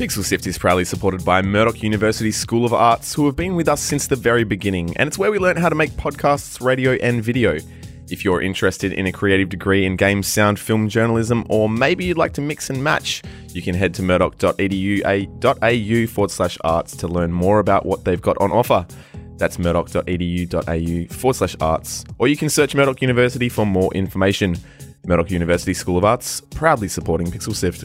Pixel Sift is proudly supported by Murdoch University School of Arts, who have been with us since the very beginning, and it's where we learn how to make podcasts, radio, and video. If you're interested in a creative degree in game, sound, film journalism, or maybe you'd like to mix and match, you can head to murdoch.edu.au forward slash arts to learn more about what they've got on offer. That's murdoch.edu.au forward slash arts, or you can search Murdoch University for more information. Murdoch University School of Arts, proudly supporting Pixel Sift.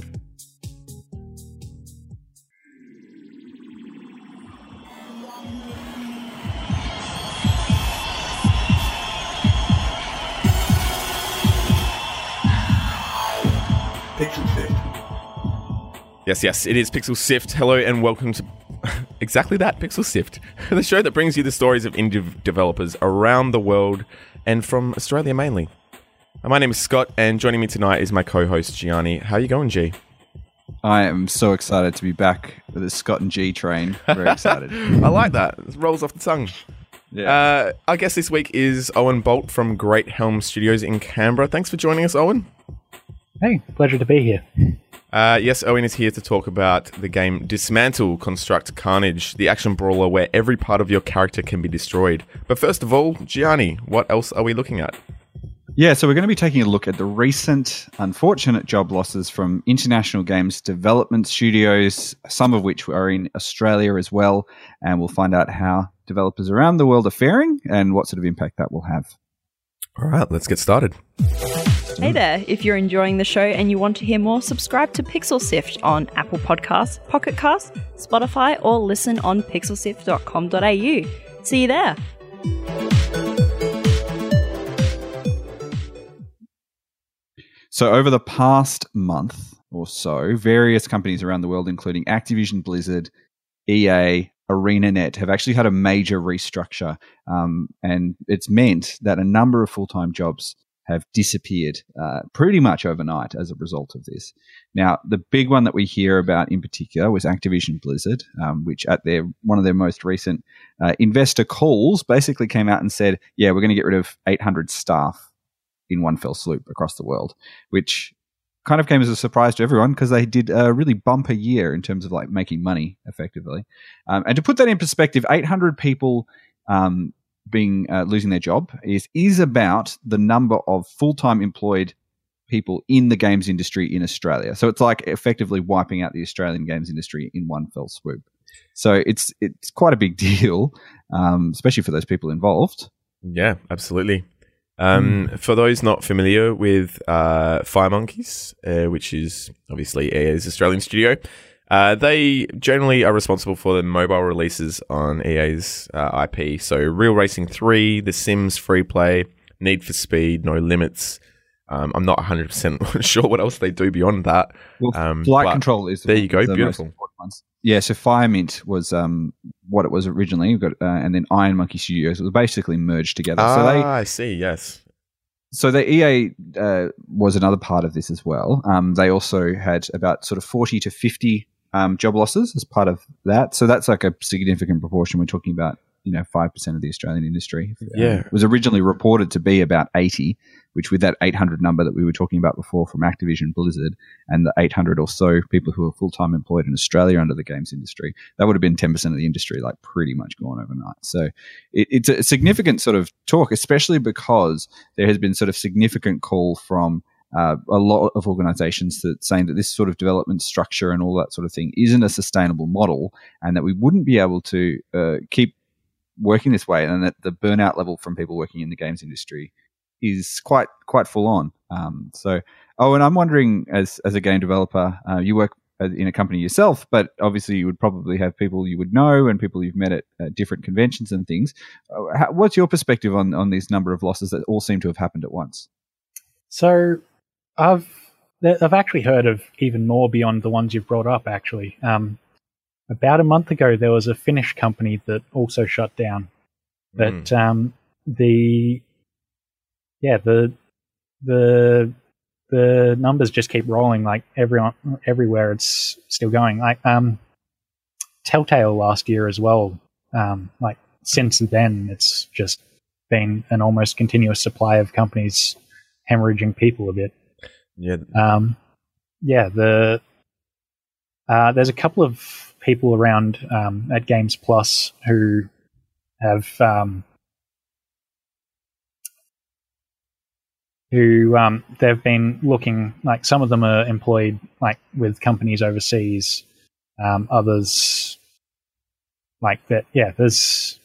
Yes, yes, it is Pixel Sift. Hello and welcome to exactly that, Pixel Sift, the show that brings you the stories of indie developers around the world and from Australia mainly. Uh, My name is Scott, and joining me tonight is my co-host Gianni. How are you going, G? I am so excited to be back with the Scott and G train. Very excited. I like that. It rolls off the tongue. Yeah. Uh, I guess this week is Owain Bolt from Great Helm Studios in Canberra. Thanks for joining us, Owain. Hey, pleasure to be here. Uh, yes, Owain is here to talk about the game Dismantle Construct Carnage, the action brawler where every part of your character can be destroyed. But first of all, Gianni, what else are we looking at? yeah, so we're going to be taking a look at the recent unfortunate job losses from international games development studios, some of which are in Australia as well. And we'll find out how developers around the world are faring and what sort of impact that will have. All right, let's get started. Hey there, if you're enjoying the show and you want to hear more, subscribe to Pixel Sift on Apple Podcasts, Pocket Casts, Spotify, or listen on pixelsift.com.au. See you there. So, over the past month or so, various companies around the world, including Activision Blizzard, EA, ArenaNet, have actually had a major restructure. Um, and it's meant that a number of full time jobs have disappeared uh, pretty much overnight as a result of this. Now, the big one that we hear about in particular was Activision Blizzard, um, which at their one of their most recent uh, investor calls basically came out and said, "Yeah, we're going to get rid of 800 staff in one fell swoop across the world," which kind of came as a surprise to everyone because they did a really bumper year in terms of like making money effectively. Um, and to put that in perspective, 800 people um, being uh, losing their job is is about the number of full time employed people in the games industry in Australia. So it's like effectively wiping out the Australian games industry in one fell swoop. So it's it's quite a big deal, um, especially for those people involved. Yeah, absolutely. Um, For those not familiar with uh, Firemonkeys, uh, which is obviously EA's Australian studio, uh, they generally are responsible for the mobile releases on EA's uh, IP. So Real Racing 3, The Sims Free Play, Need for Speed, No Limits. Um, I'm not 100% sure what else they do beyond that. Well, Um, Flight Control is the- there you go, beautiful. Yeah, so Firemint was um, what it was originally, We've got, uh, and then Iron Monkey Studios was basically merged together. Ah, so they I see, yes. so the EA uh, was another part of this as well. Um, they also had about sort of forty to fifty um, job losses as part of that. So that's like a significant proportion. We're talking about you know five percent of the Australian industry. Um, Yeah. it was originally reported to be about eighty, which with that eight hundred number that we were talking about before from Activision Blizzard and the eight hundred or so people who are full time employed in Australia under the games industry, that would have been ten percent of the industry, like pretty much gone overnight. So it, it's a significant sort of talk, especially because there has been sort of significant call from uh, a lot of organizations that saying that this sort of development structure and all that sort of thing isn't a sustainable model and that we wouldn't be able to uh, keep working this way and that the burnout level from people working in the games industry is quite quite full on. Um, so oh and i'm wondering as as a game developer uh, you work in a company yourself but obviously you would probably have people you would know and people you've met at different conventions and things. Uh, how, what's your perspective on on these number of losses that all seem to have happened at once? So, I've I've actually heard of even more beyond the ones you've brought up. Actually, um, about a month ago, there was a Finnish company that also shut down. But um, the yeah the the the numbers just keep rolling. Like everyone everywhere, it's still going. Like um, Telltale last year as well. Um, like since then, it's just been an almost continuous supply of companies hemorrhaging people a bit. Yeah, Um, yeah, the Uh, there's a couple of people around um, at Games Plus who have um, who um, they've been looking like some of them are employed like with companies overseas, um, others like that. Yeah, there's.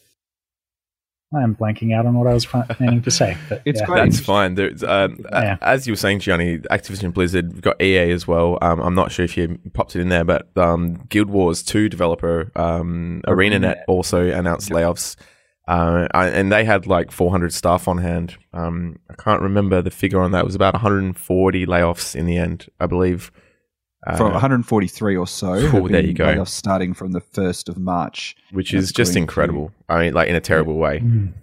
I'm blanking out on what I was planning to say, but It's yeah. quite That's fine. There's, um, Yeah. As you were saying, Gianni, Activision Blizzard, we've got EA as well. Um, I'm not sure if you popped it in there, but um, Guild Wars 2 developer um, ArenaNet ArenaNet. also announced layoffs. Uh, and they had like 400 staff on hand. Um, I can't remember the figure on that. It was about 140 layoffs in the end, I believe. Uh, From 143 or so. Cool, have there you go. off Starting from the 1st of March. which is just going incredible. I mean, like in a terrible way. Mm.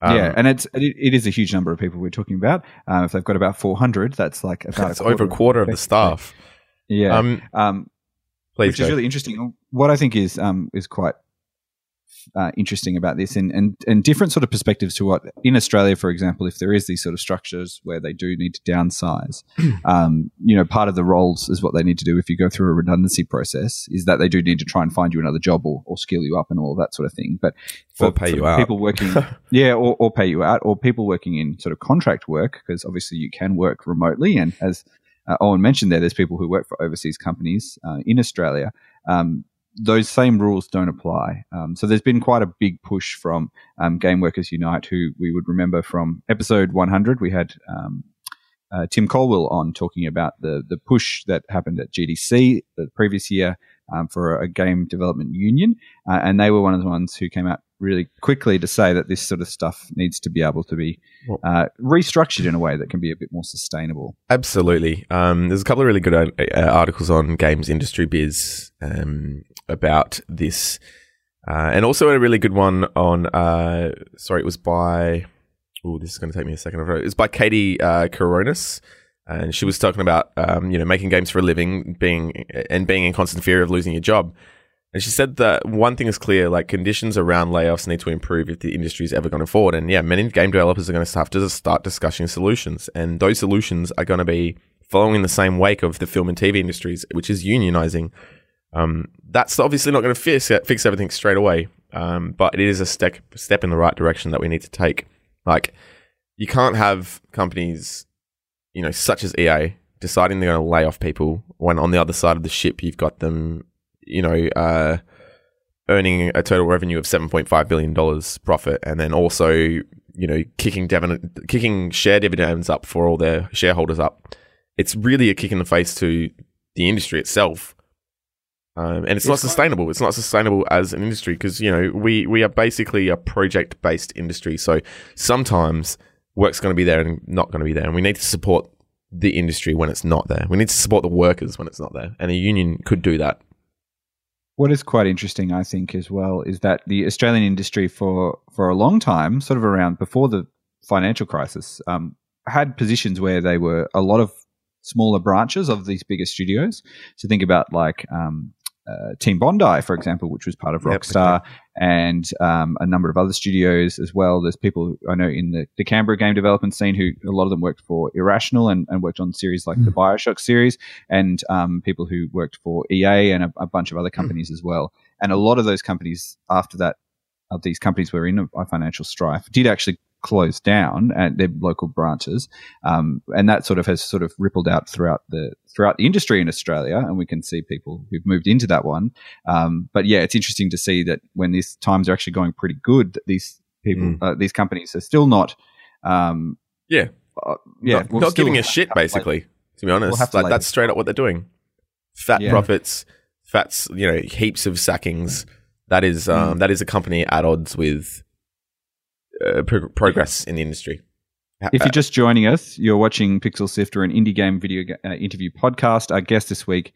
Um, yeah, and it's it, it is a huge number of people we're talking about. Um, if they've got about 400, that's like about it's over a quarter of the staff. Yeah, Um, um, please which is really interesting. What I think is um, is quite uh, interesting about this, and, and and different sort of perspectives to what in Australia, for example, if there is these sort of structures where they do need to downsize, um, you know, part of the roles is what they need to do if you go through a redundancy process is that they do need to try and find you another job or, or skill you up and all that sort of thing. But Or pay you out. people working, yeah, or, or pay you out, or people working in sort of contract work because obviously you can work remotely, and as uh, Owain mentioned there, there's people who work for overseas companies uh, in Australia. Um, those same rules don't apply. Um, so there's been quite a big push from um, Game Workers Unite, who we would remember from episode 100. We had um, uh, Tim Colwell on talking about the the push that happened at GDC the previous year um, for a game development union, uh, and they were one of the ones who came out really quickly to say that this sort of stuff needs to be able to be uh, restructured in a way that can be a bit more sustainable. Absolutely. Um, there's a couple of really good uh, articles on Games Industry Biz um, about this, uh, and also a really good one on. Uh, sorry, it was by. Oh, this is going to take me a second. It's by Katie uh, Chironis, and she was talking about um, you know making games for a living, being and being in constant fear of losing your job. And she said that one thing is clear: like conditions around layoffs need to improve if the industry is ever going to forward. And yeah, many game developers are going to have to start discussing solutions, and those solutions are going to be following in the same wake of the film and TV industries, which is unionizing. Um, that's obviously not going to fix fix everything straight away, um, but it is a step step in the right direction that we need to take. Like, you can't have companies, you know, such as EA deciding they're going to lay off people when on the other side of the ship you've got them, you know, uh, earning a total revenue of seven point five billion dollars profit, and then also, you know, kicking dividend, kicking share dividends up for all their shareholders up. It's really a kick in the face to the industry itself. Um, and it's, not It's quite- sustainable. It's not sustainable as an industry because you know we we are basically a project based industry. So sometimes work's going to be there and not going to be there, and we need to support the industry when it's not there. We need to support the workers when it's not there, and a union could do that. What is quite interesting, I think, as well, is that the Australian industry for for a long time, sort of around before the financial crisis, um, had positions where they were a lot of smaller branches of these bigger studios. So think about like um, uh, Team Bondi, for example, which was part of Yep, Rockstar, and um, a number of other studios as well. There's people I know in the, the Canberra game development scene who a lot of them worked for Irrational and, and worked on series like the Bioshock series, and um, people who worked for EA and a, a bunch of other companies as well. And a lot of those companies after that, of these companies were in a financial strife, did actually close down at their local branches, um, and that sort of has sort of rippled out throughout the throughout the industry in Australia, and we can see people who've moved into that one. Um, but yeah, it's interesting to see that when these times are actually going pretty good, that these people, Mm. uh, these companies, are still not. Um, Yeah. uh, yeah, not, we'll not giving a shit basically. to be honest, have to like that's straight up what they're doing. Fat Yeah. profits, fats, you know, heaps of sackings. That is um, that is a company at odds with uh, pro- progress in the industry. If you're just joining us, you're watching Pixel Sifter, an indie game video uh, interview podcast. Our guest this week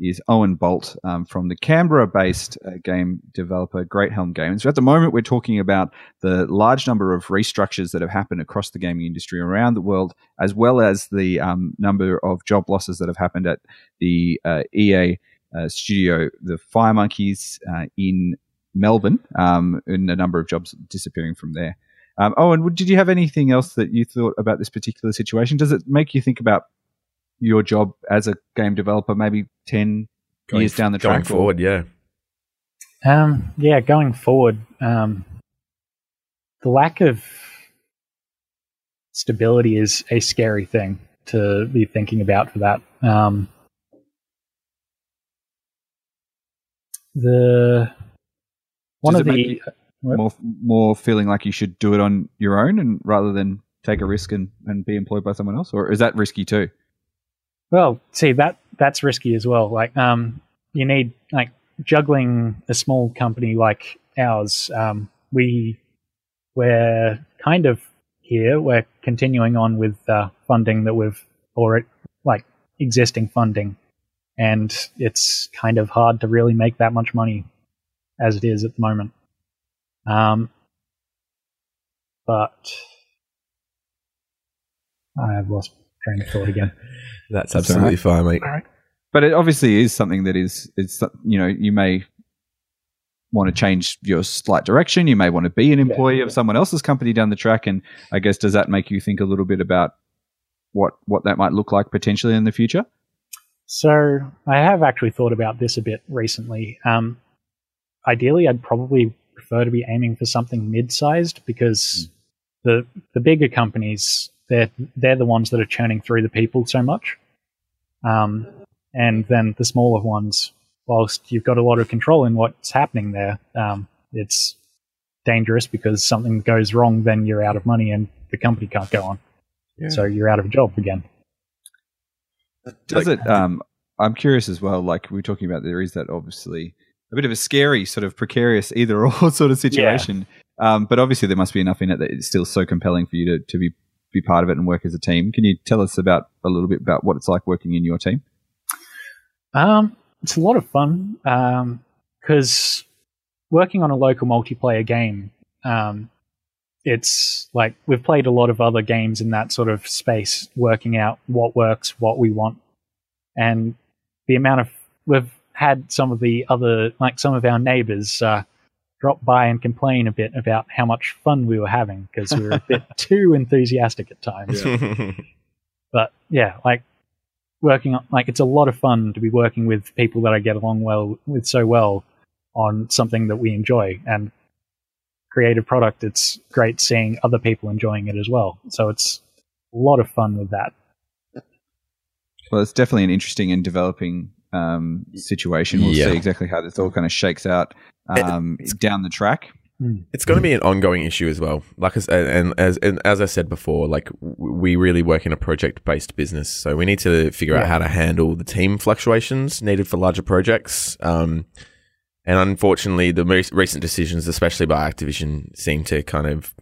is Owain Bolt um, from the Canberra-based uh, game developer Great Helm Games. At the moment, we're talking about the large number of restructures that have happened across the gaming industry around the world, as well as the um, number of job losses that have happened at the uh, EA uh, studio, the Firemonkeys uh, in Melbourne, um, and a number of jobs disappearing from there. Um, Owain, would- did you have anything else that you thought about this particular situation? Does it make you think about your job as a game developer maybe 10, Going years down the going track? or- forward, yeah. Um, yeah, going forward, um, the lack of stability is a scary thing to be thinking about for that. Um, the one Does of it the you- more more feeling like you should do it on your own and rather than take a risk and, and be employed by someone else, or is that risky too? Well, see that that's risky as well. Like, um, you need like juggling a small company like ours. Um, we we're kind of here. We're continuing on with uh, funding that we've already like existing funding, and it's kind of hard to really make that much money as it is at the moment. Um, but I've lost train of thought again. That's That's absolutely fine, mate. But it obviously is something that is it's you know you may want to change your slight direction. You may want to be an employee yeah. of someone else's company down the track, and I guess does that make you think a little bit about what what that might look like potentially in the future? So I have actually thought about this a bit recently. Um, ideally, I'd probably prefer to be aiming for something mid-sized because the the bigger companies they're they're the ones that are churning through the people so much, um, and then the smaller ones, whilst you've got a lot of control in what's happening there, um, it's dangerous because something goes wrong, then you're out of money and the company can't go on, so you're out of a job again. Does Like- it? Um, I'm curious as well. Like we are talking about, there is that obviously a bit of a scary, sort of precarious either or sort of situation. Um, but obviously, there must be enough in it that it's still so compelling for you to, to be be part of it and work as a team. Can you tell us about a little bit about what it's like working in your team? Um, it's a lot of fun because working on a local multiplayer game, um, it's like we've played a lot of other games in that sort of space, working out what works, what we want, and the amount of we've had some of the other like some of our neighbors uh, drop by and complain a bit about how much fun we were having because we were a bit too enthusiastic at times but yeah, like working on like it's a lot of fun to be working with people that I get along well with so well on something that we enjoy and creative product. It's great seeing other people enjoying it as well. So it's a lot of fun with that. Well, it's definitely an interesting and developing um, situation. We'll Yeah. see exactly how this all kind of shakes out um, down the track. It's going to be an ongoing issue as well. Like, as, and as and as I said before, like we really work in a project-based business, so we need to figure out how to handle the team fluctuations needed for larger projects. Um, and unfortunately, the most recent decisions, especially by Activision, seem to kind of,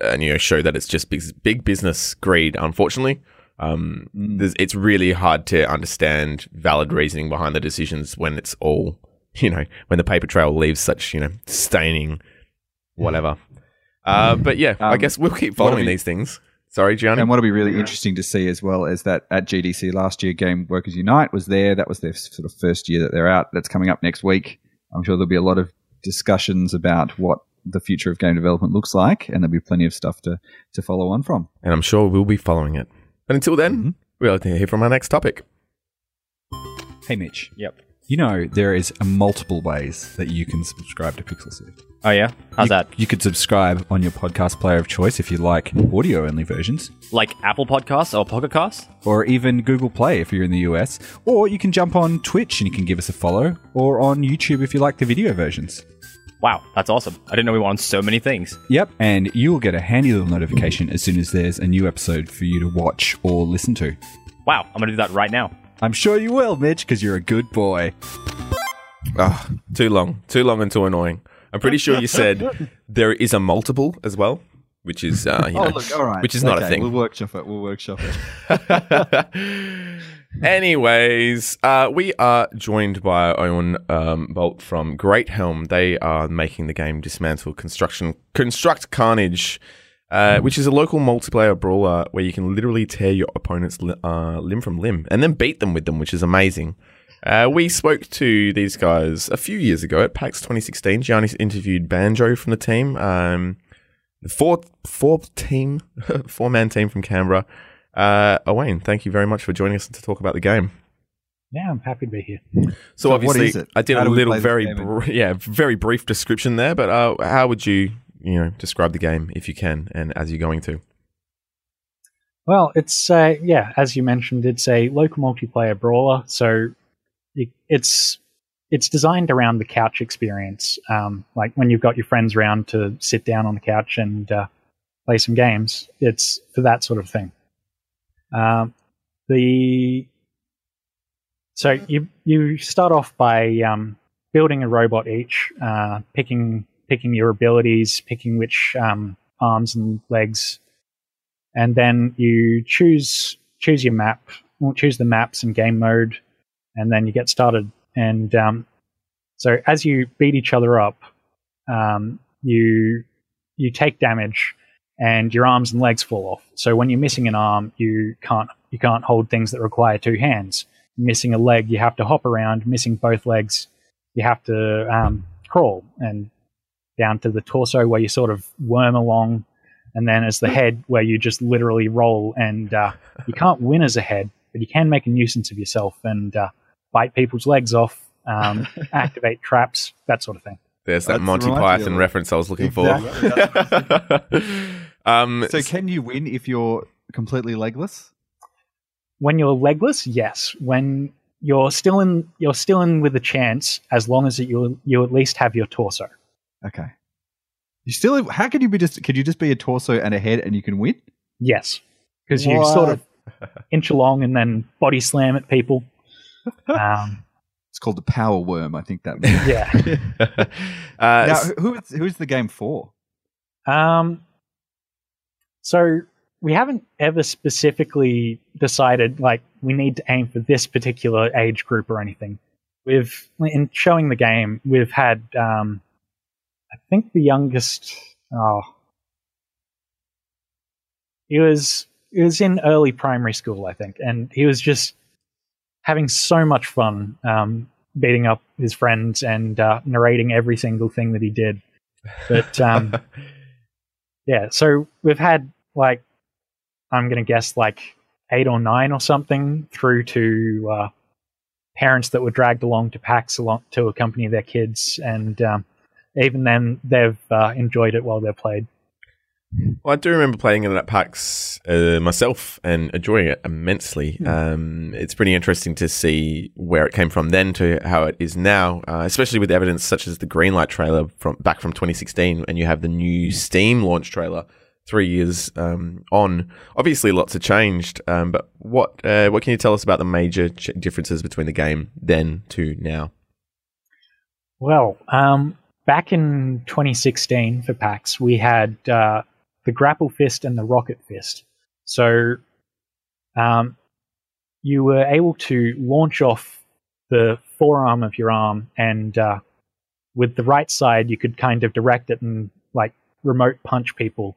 uh, you know, show that it's just big, big business greed. Unfortunately, um, Mm. it's really hard to understand valid reasoning behind the decisions when it's all, you know, when the paper trail leaves such, you know, staining, whatever. Uh, but yeah, I Um, guess we'll keep following these things. Sorry, Gianni. And what'll be really interesting to see as well is that at GDC last year, Game Workers Unite was there. That was their sort of first year that they're out. That's coming up next week. I'm sure there'll be a lot of discussions about what the future of game development looks like, and there'll be plenty of stuff to, to follow on from. and I'm sure we'll be following it. But until then, Mhm. we'll hear from our next topic. Hey, Mitch. Yep. You know, there is multiple ways that you can subscribe to Pixel Sift. Oh yeah, how's you, that? You could subscribe on your podcast player of choice if you like audio only versions, Like Apple Podcasts or Pocket Casts? or even Google Play if you're in the US. Or you can jump on Twitch and you can give us a follow, or on YouTube if you like the video versions. Wow, that's awesome. I didn't know we were on so many things. Yep, and you will get a handy little notification as soon as there's a new episode for you to watch or listen to. Wow, I'm gonna do that right now. I'm sure you will, Mitch, because you're a good boy. Ah, too long, too long and too annoying. I'm pretty sure you said there is a multiple as well, which is uh, you know, all right. which is not a thing. We'll workshop it. We'll workshop it. Anyways, uh, we are joined by Owain um, Bolt from Great Helm. They are making the game Dismantle Construction Construct Carnage, uh, which is a local multiplayer brawler where you can literally tear your opponent's li- uh, limb from limb and then beat them with them, which is amazing. Uh, we spoke to these guys a few years ago at PAX 2016. Gianni interviewed Banjo from the team. Um, the four four team, four man team from Canberra. Uh, Owain, thank you very much for joining us to talk about the game. Yeah, I'm happy to be here. So, So obviously. I did How a little, very, br- yeah, very brief description there. But uh, how would you, you know, describe the game if you can, and as you're going to? Well, it's uh, yeah, as you mentioned, it's a local multiplayer brawler. So it, it's it's designed around the couch experience. Um, like when you've got your friends around to sit down on the couch and uh, play some games. It's for that sort of thing. Um, the so you you start off by um, building a robot each, uh, picking picking your abilities, picking which um, arms and legs and then you choose choose your map, well, choose the maps and game mode, and then you get started. And um, so as you beat each other up, um, you you take damage, and your arms and legs fall off. So when you're missing an arm, you can't you can't hold things that require two hands. Missing a leg, you have to hop around. Missing both legs, you have to um, crawl and down to the torso where you sort of worm along and then as the head where you just literally roll and uh, you can't win as a head but you can make a nuisance of yourself and uh, bite people's legs off um, activate traps that sort of thing There's that That's Monty reminds me Python of- reference I was looking Exactly, for. um, So can you win if you're completely legless? when you're legless yes when you're still in you're still in with a chance as long as you you at least have your torso Okay. You still? How can you be just? Could you just be a torso and a head and you can win? yes because you sort of inch along and then body slam at people um, It's called the power worm. I think that. Means. yeah uh, now, s- who is who's the game for? Um, so we haven't ever specifically decided like we need to aim for this particular age group or anything. We've in showing the game, we've had um, I think the youngest. Oh, he was he was in early primary school, I think, and he was just having so much fun um, beating up his friends and uh, narrating every single thing that he did. But um, yeah, so we've had like I'm gonna guess like eight or nine or something through to uh, parents that were dragged along to PAX along to accompany their kids, and um, even then they've uh, enjoyed it while they've played. Well, I do remember playing it at PAX uh, myself and enjoying it immensely. Hmm. Um, it's pretty interesting to see where it came from then to how it is now, uh, especially with evidence such as the Greenlight trailer from back from 2016, and you have the new Steam launch trailer three years um, on. Obviously, lots have changed, um, but what uh, what can you tell us about the major ch- differences between the game then to now? Well, um, back in 2016 for PAX, we had uh, the Grapple Fist and the Rocket Fist. So um, you were able to launch off the forearm of your arm, and uh, with the right side, you could kind of direct it and like remote punch people.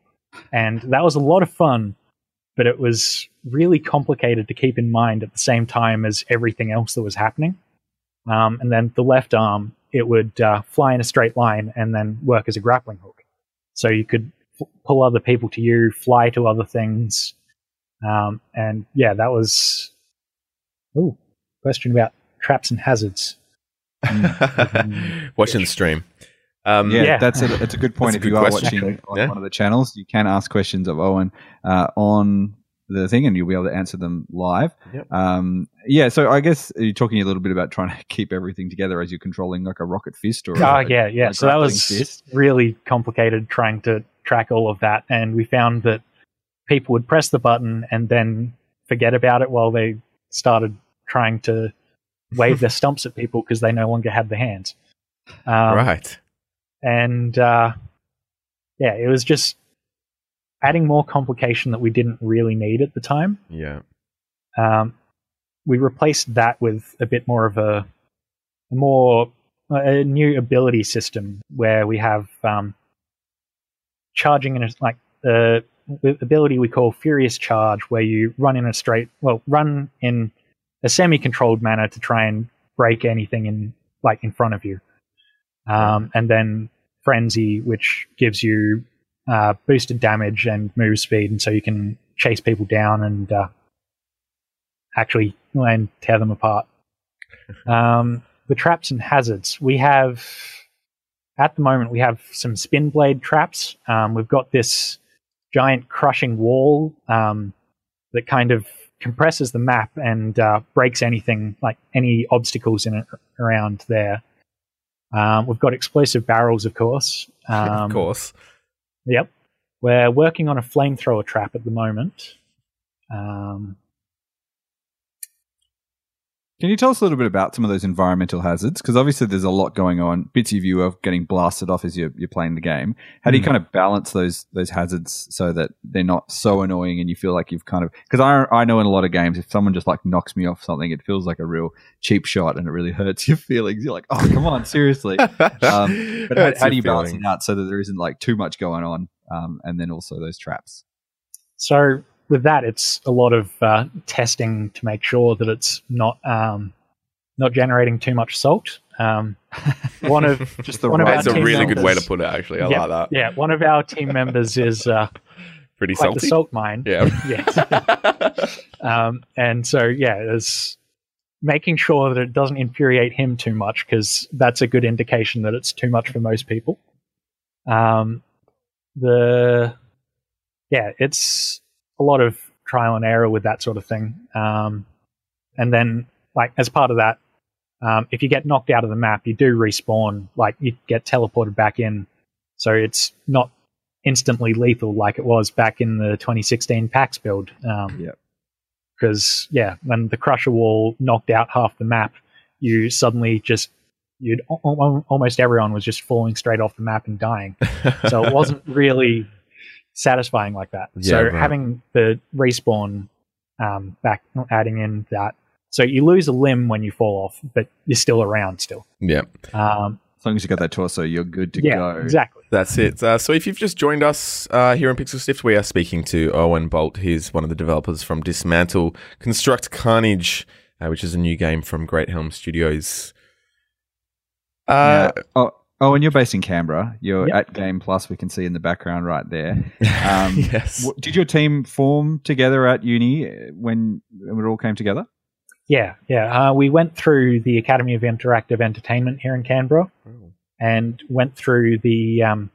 And that was a lot of fun, but it was really complicated to keep in mind at the same time as everything else that was happening. Um, and then the left arm, it would uh, fly in a straight line and then work as a grappling hook. So you could f- pull other people to you, fly to other things. Um, and yeah, that was. Oh, question about traps and hazards. Watching the stream. Um, Yeah, Yeah. that's a that's a good point. That's if good you are question. watching on Yeah. one of the channels, you can ask questions of Owain uh, on the thing, and you'll be able to answer them live. Yep. Um, yeah, so I guess you're talking a little bit about trying to keep everything together as you're controlling like a rocket fist or. Oh a- yeah, yeah. a So that was fist. really complicated trying to track all of that, and we found that people would press the button and then forget about it while they started trying to wave their stumps at people because they no longer had the hands. Um, right. And uh, yeah, it was just adding more complication that we didn't really need at the time. Yeah. Um, we replaced that with a bit more of a, a more a new ability system where we have um, charging in a like the ability we call Furious Charge, where you run in a straight well run in a semi-controlled manner to try and break anything in like in front of you, um, and then Frenzy, which gives you uh, boosted damage and move speed, and so you can chase people down and uh, actually and tear them apart. Um, the traps and hazards. We have, at the moment, we have some spin blade traps. Um, we've got this giant crushing wall um, that kind of compresses the map and uh, breaks anything, like any obstacles in it around there. Um, we've got explosive barrels, of course. Um, of course. Yep. We're working on a flamethrower trap at the moment. Um, Can you tell us a little bit about some of those environmental hazards? Because obviously there's a lot going on. Bits of you are getting blasted off as you're, you're playing the game. How do you Mm. kind of balance those those hazards so that they're not so annoying and you feel like you've kind of because I I know in a lot of games if someone just like knocks me off something, it feels like a real cheap shot and it really hurts your feelings. You're like, oh come on, seriously. Um, but how, how do you balance it out so that there isn't like too much going on, um, and then also those traps? so with that, it's a lot of uh, testing to make sure that it's not um, not generating too much salt. Um, one of Just the One right. our That's a team really good way to put it, actually. I yeah, like that. Yeah, one of our team members is uh, Pretty quite salty. the salt mine. Yeah. Yes. um, and so yeah, it's making sure that it doesn't infuriate him too much because that's a good indication that it's too much for most people. Um, the yeah, it's a lot of trial and error with that sort of thing. Um, and then like as part of that, um, if you get knocked out of the map, you do respawn. Like you get teleported back in, so it's not instantly lethal like it was back in the 2016 PAX build. Um, Yep. Because yeah, when the Crusher Wall knocked out half the map, you suddenly just you'd al- al- almost everyone was just falling straight off the map and dying. So it wasn't really satisfying like that. Yeah, so right. having the respawn um, back, adding in that, so you lose a limb when you fall off, but you're still around still. yeah. Um, As long as you got that torso, you're good to yeah, go. exactly. That's it. Uh, so if you've just joined us uh, here on Pixel Sift, we are speaking to Owain Bolt. He's one of the developers from Dismantle Construct Carnage, uh, which is a new game from Great Helm Studios. Uh, Yeah. Oh, oh, and you're based in Canberra. You're Yep. at Game Plus. We can see in the background right there. Um, yes. Did your team form together at uni uh, when, it all came together? Yeah, yeah. Uh, we went through the Academy of Interactive Entertainment here in Canberra, and went through the um,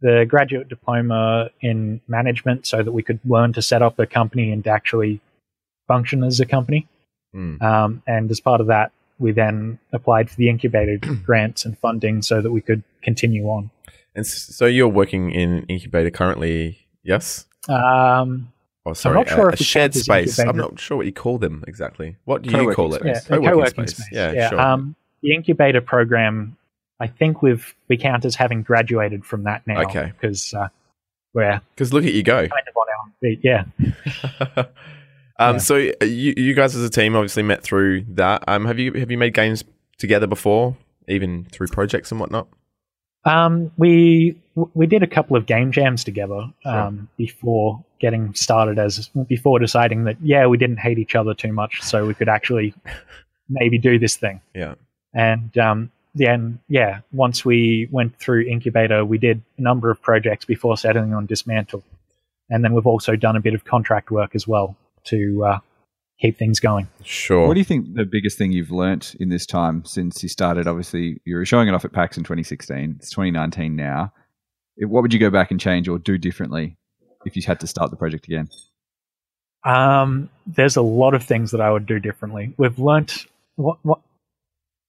the graduate diploma in management, so that we could learn to set up a company and actually function as a company. Mm. Um, and as part of that, we then applied for the incubator grants and funding so that we could continue on. And so you're working in incubator currently, yes? Um, Oh, sorry, not sure a, if a shared count as space. I'm not sure what you call them exactly. What do you Co-working call it? space. yeah, Co-working co-working space. Yeah, sure. Um, the incubator program, I think we've we count as having graduated from that now. Okay. because uh, we're Because look at you go. kind of on our feet. Yeah, um, Yeah. So uh, you, you guys as a team obviously met through that. Um, have you have you made games together before, even through projects and whatnot? um, we we did a couple of game jams together um, before getting started. As before deciding that yeah, we didn't hate each other too much, so we could actually maybe do this thing. Yeah. And um, then, yeah, once we went through Incubator, we did a number of projects before settling on Dismantle. And then we've also done a bit of contract work as well to uh, keep things going. Sure. What do you think the biggest thing you've learnt in this time since you started? Obviously, you were showing it off at PAX in 2016. It's 2019 now. It- What would you go back and change or do differently if you had to start the project again? Um, there's a lot of things that I would do differently. We've learnt what, what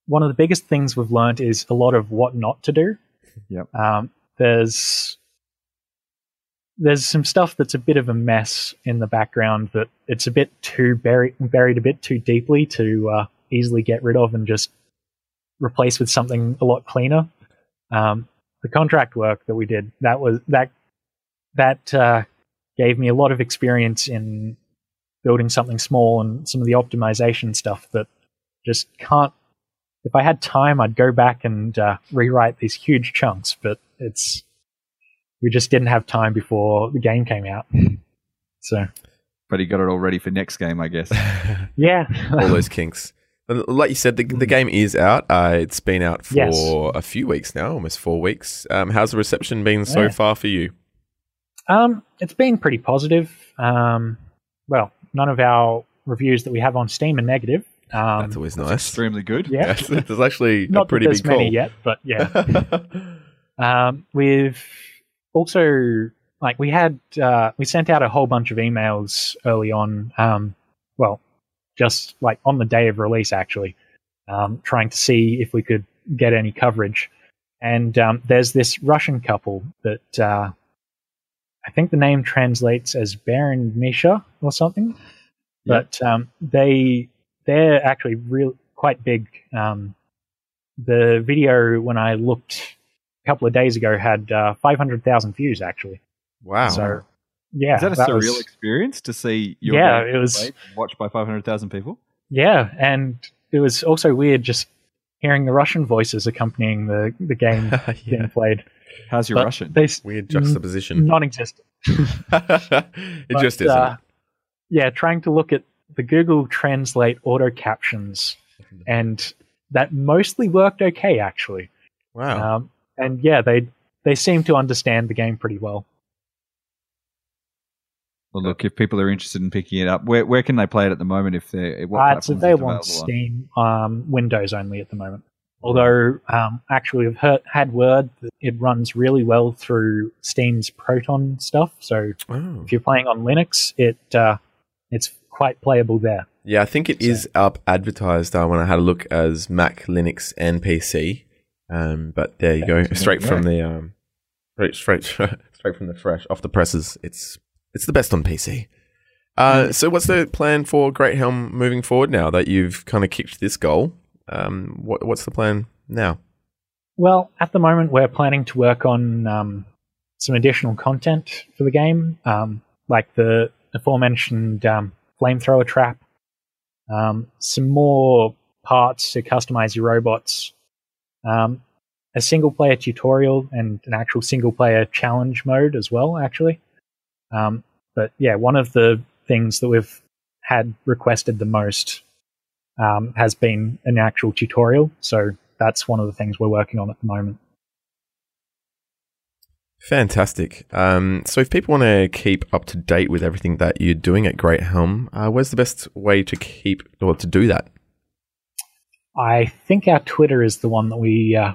one of the biggest things we've learnt is a lot of what not to do. Yep. Um, there's there's some stuff that's a bit of a mess in the background that it's a bit too buried buried a bit too deeply to uh, easily get rid of and just replace with something a lot cleaner. Um, the contract work that we did that was that that uh, gave me a lot of experience in building something small and some of the optimization stuff that just can't. If I had time, I'd go back and uh, rewrite these huge chunks, but it's we just didn't have time before the game came out. So But he got it all ready for next game, I guess. yeah, All those kinks. Like you said, the, the game is out. Uh, it's been out for Yes. a few weeks now, almost four weeks. Um, how's the reception been so Yeah. far for you? Um, it's been pretty positive. Um, well, none of our reviews that we have on Steam are negative. Um, That's always nice. Extremely good. yeah, Yes, there's actually a not that pretty there's big call. many yet, but yeah. Um, we've also like we had uh, we sent out a whole bunch of emails early on. Um, well, just like on the day of release, actually, um, trying to see if we could get any coverage. And um, there's this Russian couple that uh, I think the name translates as Baron Misha or something, but um, they they're actually real quite big. Um, the video when I looked couple of days ago had uh, 500,000 views actually. Wow. So yeah, Is that a that surreal was- experience to see your Yeah, it was- watched by 500,000 people? Yeah, and it was also weird just hearing the Russian voices accompanying the the game yeah. being played. How's your But Russian? They Weird juxtaposition. non-existent. it But, just isn't. uh, yeah, trying to look at the Google Translate auto captions, and that mostly worked okay actually. wow. Um, and yeah, they they seem to understand the game pretty well. well, look, if people are interested in picking it up, where where can they play it at the moment? If they're what Uh, it's platforms is it available on on? Steam, um, Windows only at the moment. Although, um, actually, I've heard, had word that it runs really well through Steam's Proton stuff. So Oh. if you're playing on Linux, it uh, it's quite playable there. Yeah, I think it is up advertised uh, when I had a look as Mac, Linux, and PC. Um, but there you go, straight from the um, straight straight straight from the fresh off the presses. It's it's the best on PC. Uh, so what's the plan for Great Helm moving forward now that you've kind of kicked this goal? Um, what what's the plan now? Well, at the moment, we're planning to work on um, some additional content for the game, um, like the aforementioned um, flamethrower trap, um, some more parts to customize your robots, um, a single player tutorial, and an actual single player challenge mode as well, actually. Um, but yeah, one of the things that we've had requested the most um, has been an actual tutorial. So that's one of the things we're working on at the moment. Fantastic. Um, so if people want to keep up to date with everything that you're doing at Great Helm, uh, where's the best way to keep or to do that? I think our Twitter is the one that we uh,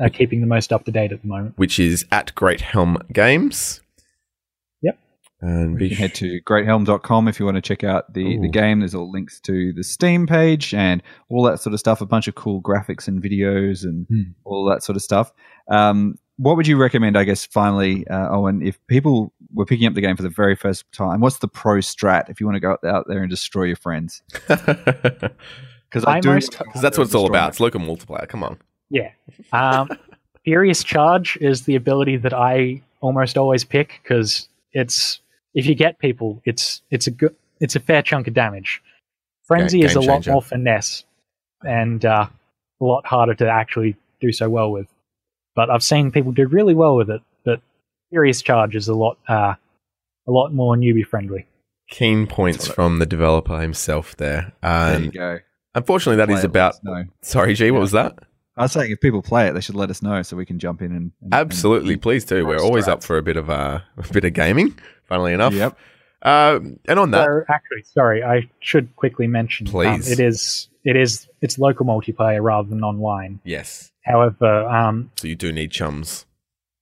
are keeping the most up to date at the moment. Which is at Great Helm Games. Yep. And You be can head to greathelm.com if you want to check out the, the game. There's all links to the Steam page and all that sort of stuff, a bunch of cool graphics and videos and Hmm. all that sort of stuff. Um, what would you recommend, I guess, finally, uh, Owain, if people were picking up the game for the very first time? What's the pro strat if you want to go out there and destroy your friends? Because I I do. Because that's what it's all about. It's local multiplayer. Come on. Yeah. Um, Furious Charge is the ability that I almost always pick because it's if you get people, it's it's a good it's a fair chunk of damage. Frenzy Game- is a game lot more finesse and uh, a lot harder to actually do so well with. But I've seen people do really well with it. But Furious Charge is a lot uh, a lot more newbie friendly. Keen points from the developer himself there. There you Um, go. Unfortunately, that is it, about. us. Sorry, G, what Yeah. was that? I was saying if people play it, they should let us know so we can jump in and, and Absolutely, and- please do. We're always up for a bit of uh, a bit of gaming. Funnily enough. Yep. Uh, and on that, So actually, sorry, I should quickly mention. um, Please. it is it is it's local multiplayer rather than online. yes. However, um, So you do need chums.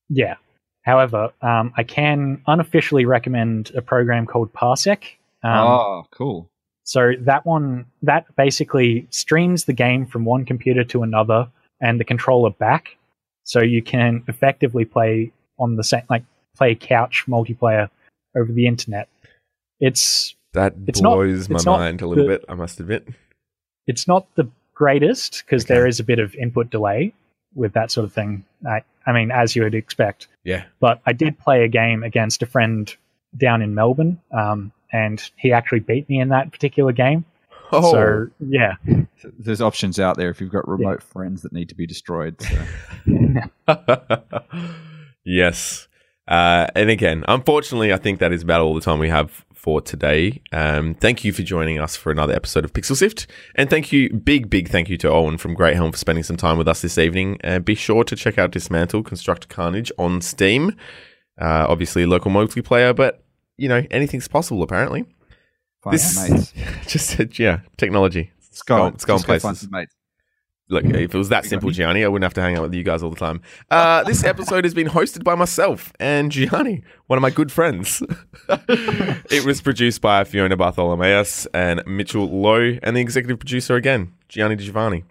yeah. However, um, I can unofficially recommend a program called Parsec. Um, oh, cool. So that one that basically streams the game from one computer to another and the controller back, so you can effectively play on the same like play couch multiplayer over the internet. It's That It's not- blows my mind a little the- bit. I must admit. it's not the greatest because Okay. there is a bit of input delay with that sort of thing. I, I mean, as you would expect. Yeah. But I did play a game against a friend down in Melbourne, um, and he actually beat me in that particular game. Oh, So yeah, There's options out there if you've got remote friends that need to be destroyed. So. yes. Uh, and again, unfortunately, I think that is about all the time we have for today. Um, thank you for joining us for another episode of Pixel Sift. And thank you, big, big thank you to Owain from Great Helm for spending some time with us this evening. Uh, be sure to check out Dismantle Construct Carnage on Steam. Uh, obviously, local multiplayer, but, you know, anything's possible apparently. Find This- mates. Just said yeah, technology. It's gone. It's gone places. some mates. Look, if it was that simple, Gianni, I wouldn't have to hang out with you guys all the time. Uh, this episode has been hosted by myself and Gianni, one of my good friends. it was produced by Fiona Bartholomaeus and Mitchell Loh, and the executive producer again, Gianni Di Giovanni.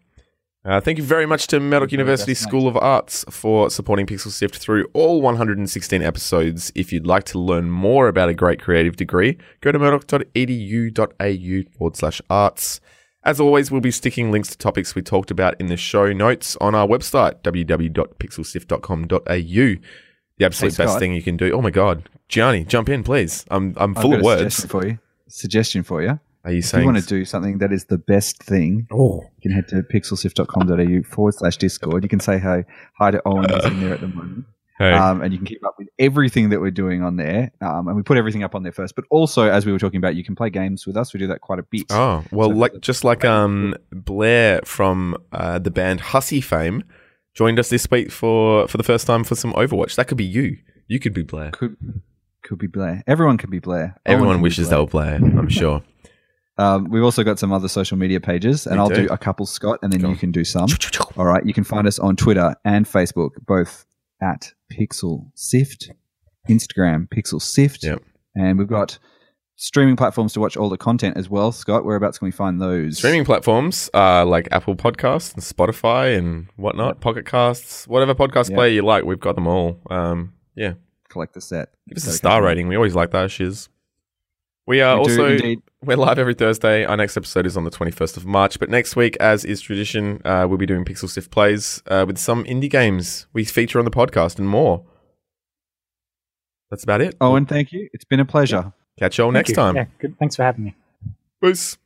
Uh, thank you very much to Murdoch University. School of Arts for supporting Pixel Sift through all 116 episodes. If you'd like to learn more about a great creative degree, go to murdoch.edu.au forward slash arts. As always, we'll be sticking links to topics we talked about in the show notes on our website, www.pixelsift.com.au. The absolute best thing you can do. Oh my God. Gianni, jump in, please. I'm, I'm full of a words. Suggestion for you. Suggestion for you. Are you If saying? you want to do something that is the best thing, oh, you can head to pixelsift.com.au forward slash Discord. You can say hi, hi to Owain who's in there at the moment. hey. Um, and you can keep up with everything that we're doing on there. Um, and we put everything up on there first. But also, as we were talking about, you can play games with us. We do that quite a bit. Oh well, So- like just like um Blair from uh, the band Hussy fame joined us this week for for the first time for some Overwatch. That could be you. You could be Blair. Could could be Blair. Everyone can be Blair. Owain Everyone can be wishes they Blair. were Blair. I'm sure. Um, we've also got some other social media pages, and We I'll do. do a couple, Scott, and then Go you on. can do some. All right, you can find us on Twitter and Facebook, both at Pixel Sift, Instagram Pixel Sift, Yep. and we've got streaming platforms to watch all the content as well. Scott, whereabouts can we find those? Streaming platforms uh, like Apple Podcasts and Spotify and whatnot, Pocket Casts, whatever podcast Yeah. player you like, we've got them all. Um, yeah, Collect the set. give us a star rating. We always like that, shiz. We are We also. We're live every Thursday. Our next episode is on the 21st of March. But next week, as is tradition, uh, we'll be doing Pixel Sift Plays uh, with some indie games we feature on the podcast and more. That's about it. Owain, thank you. It's been a pleasure. Catch you all Thank next you. time. Yeah, good. Thanks for having me. Peace.